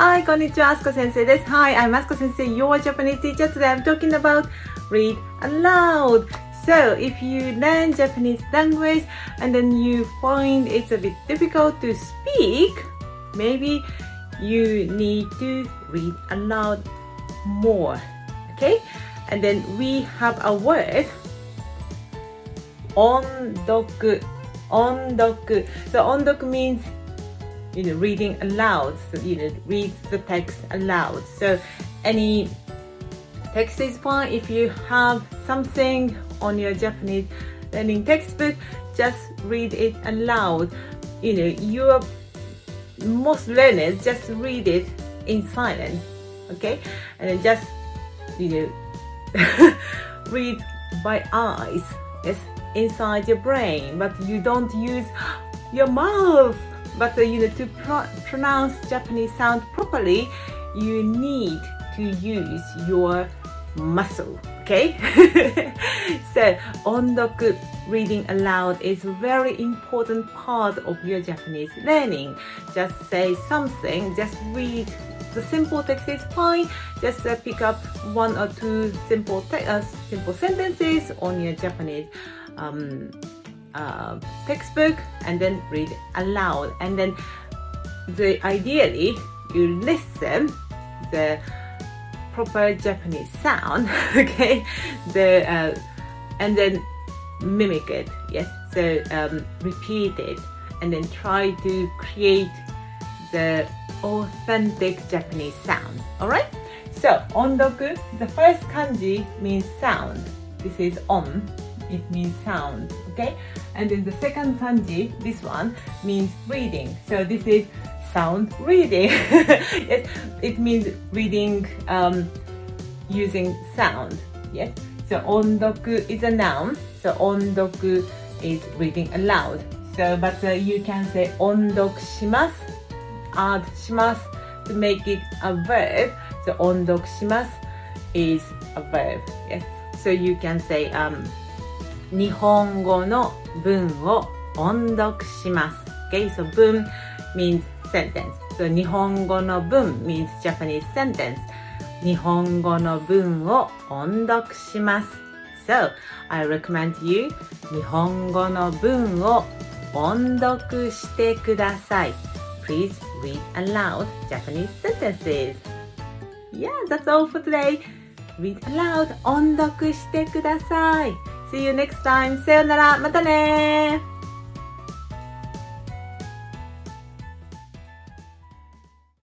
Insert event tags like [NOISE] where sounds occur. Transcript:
Hi, konnichiwa, Asuka sensei desu. Hi, I'm Asuka sensei, your Japanese teacher. Today I'm talking about read aloud. So if you learn Japanese language and then you find it's a bit difficult to speak, maybe you need to read aloud more. Okay? And then we have a word ondoku. Ondoku. So ondoku means you know reading aloud. So you know read the text aloud. So any text is fine if you have something on your Japanese learning textbook, just read it aloud. You know, your most learners just read it in silence, okay? And just you know [LAUGHS] read by eyes, yes, inside your brain, but you don't use your mouth. But uh, you know to pro- pronounce Japanese sound properly, you need to use your muscle. Okay, [LAUGHS] so ondoku reading aloud is a very important part of your Japanese learning. Just say something, just read the simple text is fine. Just uh, pick up one or two simple uh, simple sentences on your Japanese um, uh, textbook and then read aloud. And then the ideally you listen the proper Japanese sound, [LAUGHS] okay? The uh, and then mimic it, yes. So um, repeat it, and then try to create the authentic Japanese sound. All right. So ondoku, the first kanji means sound. This is on. It means sound. Okay. And then the second kanji, this one means reading. So this is sound reading. [LAUGHS] yes, it means reading um, using sound. Yes. So ondoku is a noun. So ondoku is reading aloud. So, but uh, you can say ondok shimasu, add shimasu to make it a verb. So ondok shimasu is a verb. Yes. So you can say um, 日本語の文を音読します。Okay, so 文 means sentence. So 日本語の文 means Japanese sentence. 日本語の文を音読します。So, I recommend you 日本語の文を音読してください。Please read aloud Japanese sentences. Yeah, that's all for today. Read aloud 音読してください。See you next time. さよなら。またね